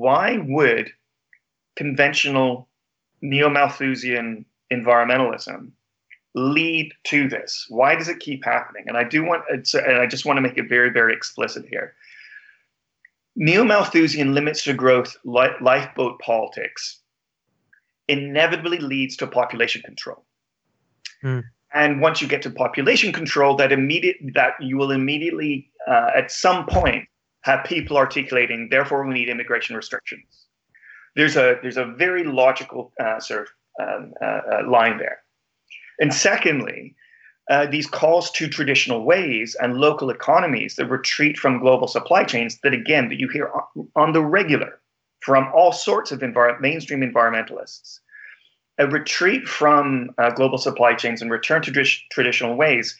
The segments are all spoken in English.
why would conventional neo-Malthusian environmentalism lead to this? Why does it keep happening? And I do want, and I just want to make it very, very explicit here. Neo-Malthusian limits to growth lifeboat politics inevitably leads to population control. Mm. And once you get to population control, that immediate that you will immediately uh, at some point have people articulating, therefore we need immigration restrictions. There's a there's a very logical uh, sort of um, uh, uh line there. And secondly, uh, these calls to traditional ways and local economies that retreat from global supply chains that again that you hear on, on the regular from all sorts of envir- mainstream environmentalists a retreat from uh, global supply chains and return to tr- traditional ways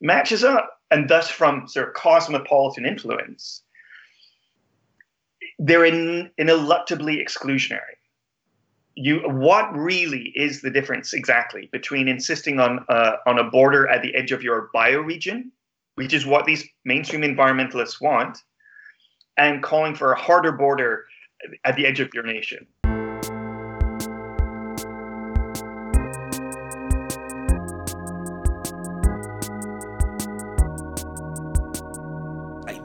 matches up and thus from sort of cosmopolitan influence they're in, ineluctably exclusionary you what really is the difference exactly between insisting on uh, on a border at the edge of your bioregion, which is what these mainstream environmentalists want, and calling for a harder border at the edge of your nation?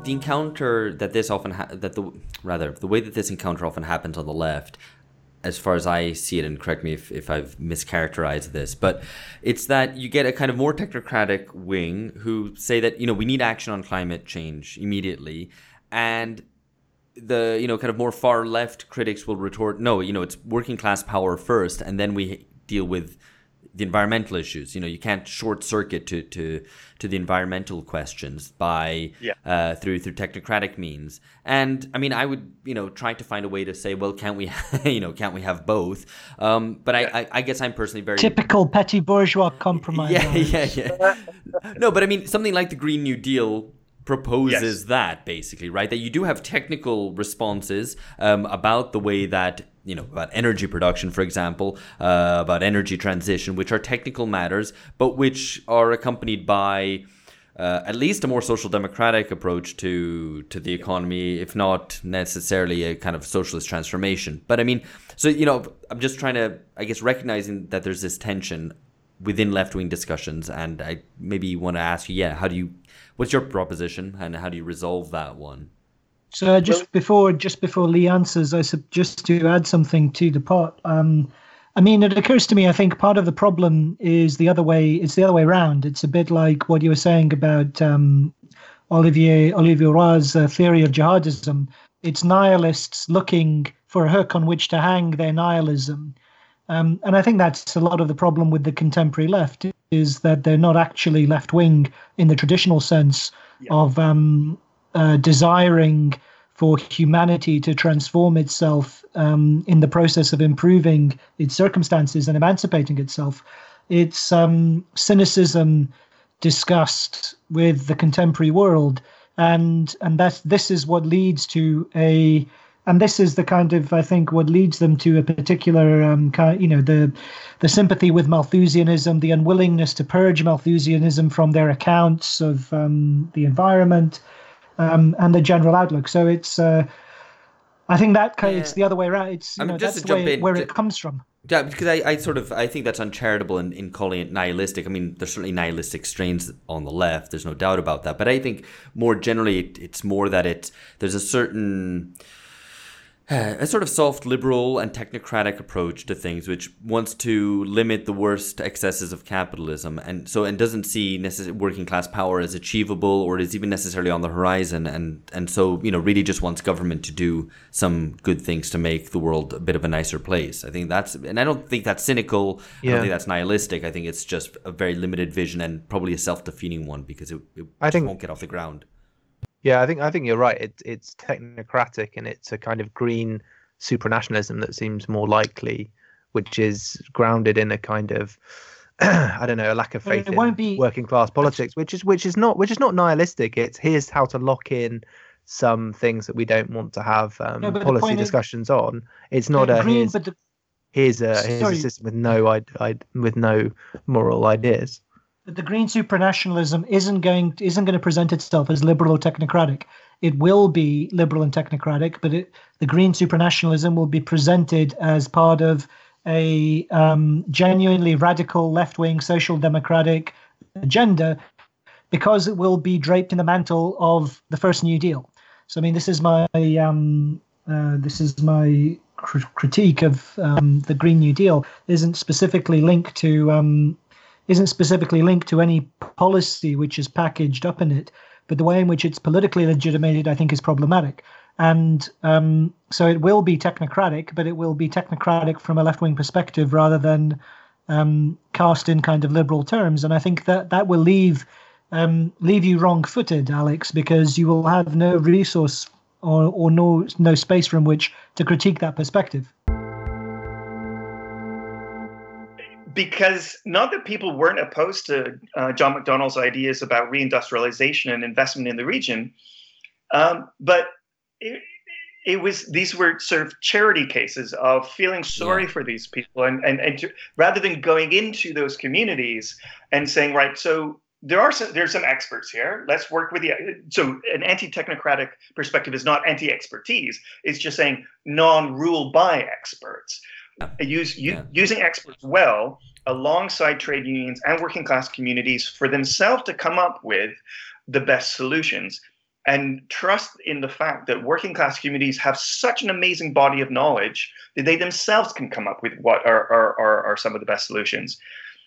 The encounter that this often ha- that the rather the way that this encounter often happens on the left as far as I see it, and correct me if, if I've mischaracterized this, but it's that you get a kind of more technocratic wing who say that, you know, we need action on climate change immediately. And the, you know, kind of more far left critics will retort, no, you know, it's working class power first, and then we deal with the environmental issues. You know, you can't short circuit to to to the environmental questions by yeah. uh, through through technocratic means. And I mean, I would you know try to find a way to say, well, can't we you know can't we have both? Um, but yeah. I, I, I guess I'm personally very typical petty bourgeois compromise. Yeah, yeah, yeah. no, but I mean something like the Green New Deal proposes yes. that basically, right? That you do have technical responses um, about the way that you know about energy production, for example, uh, about energy transition, which are technical matters, but which are accompanied by uh, at least a more social democratic approach to to the economy, if not necessarily a kind of socialist transformation. But I mean, so you know, I'm just trying to, I guess, recognizing that there's this tension within left wing discussions, and I maybe want to ask you, yeah, how do you, what's your proposition, and how do you resolve that one? So uh, just before just before Lee answers, I sub- just to add something to the pot. Um, I mean, it occurs to me. I think part of the problem is the other way. It's the other way around. It's a bit like what you were saying about um, Olivier Olivier Roy's uh, theory of jihadism. It's nihilists looking for a hook on which to hang their nihilism, um, and I think that's a lot of the problem with the contemporary left is that they're not actually left wing in the traditional sense yeah. of um, uh, desiring for humanity to transform itself um, in the process of improving its circumstances and emancipating itself. It's um, cynicism discussed with the contemporary world, and and that this is what leads to a and this is the kind of I think what leads them to a particular um, kind, you know the the sympathy with Malthusianism, the unwillingness to purge Malthusianism from their accounts of um, the environment, um, and the general outlook. So it's, uh, I think that yeah. it's the other way around. It's you I mean, know that's way, in, where it comes from. Yeah, because I, I sort of I think that's uncharitable in, in calling it nihilistic. I mean, there's certainly nihilistic strains on the left. There's no doubt about that. But I think more generally, it, it's more that it there's a certain a sort of soft liberal and technocratic approach to things which wants to limit the worst excesses of capitalism and so and doesn't see necess- working class power as achievable or is even necessarily on the horizon and and so you know really just wants government to do some good things to make the world a bit of a nicer place. I think that's and i don't think that's cynical. Yeah. i don't think that's nihilistic. I think it's just a very limited vision and probably a self-defeating one because it, it I think, won't get off the ground yeah, I think I think you're right. It, it's technocratic and it's a kind of green supranationalism that seems more likely, which is grounded in a kind of I don't know a lack of faith it in be... working class politics, which is which is not which is not nihilistic. It's here's how to lock in some things that we don't want to have um, no, policy discussions is... on. It's not a green, here's, the... here's a here's a system with no I, I, with no moral ideas. But the green supranationalism isn't going to, isn't going to present itself as liberal or technocratic. It will be liberal and technocratic, but it, the green supranationalism will be presented as part of a um, genuinely radical left wing social democratic agenda because it will be draped in the mantle of the first New Deal. So, I mean, this is my um, uh, this is my cr- critique of um, the Green New Deal. Isn't specifically linked to um, isn't specifically linked to any policy which is packaged up in it, but the way in which it's politically legitimated, I think, is problematic. And um, so it will be technocratic, but it will be technocratic from a left wing perspective rather than um, cast in kind of liberal terms. And I think that that will leave um, leave you wrong footed, Alex, because you will have no resource or, or no no space from which to critique that perspective. Because not that people weren't opposed to uh, John McDonnell's ideas about reindustrialization and investment in the region, um, but it, it, was these were sort of charity cases of feeling sorry yeah. for these people, and and, and to, rather than going into those communities and saying, right, so there are some there's some experts here. Let's work with the so an anti-technocratic perspective is not anti-expertise. It's just saying non-rule by experts. Uh, Use, yeah. using experts well alongside trade unions and working class communities for themselves to come up with the best solutions and trust in the fact that working class communities have such an amazing body of knowledge that they themselves can come up with what are, are, are, are some of the best solutions.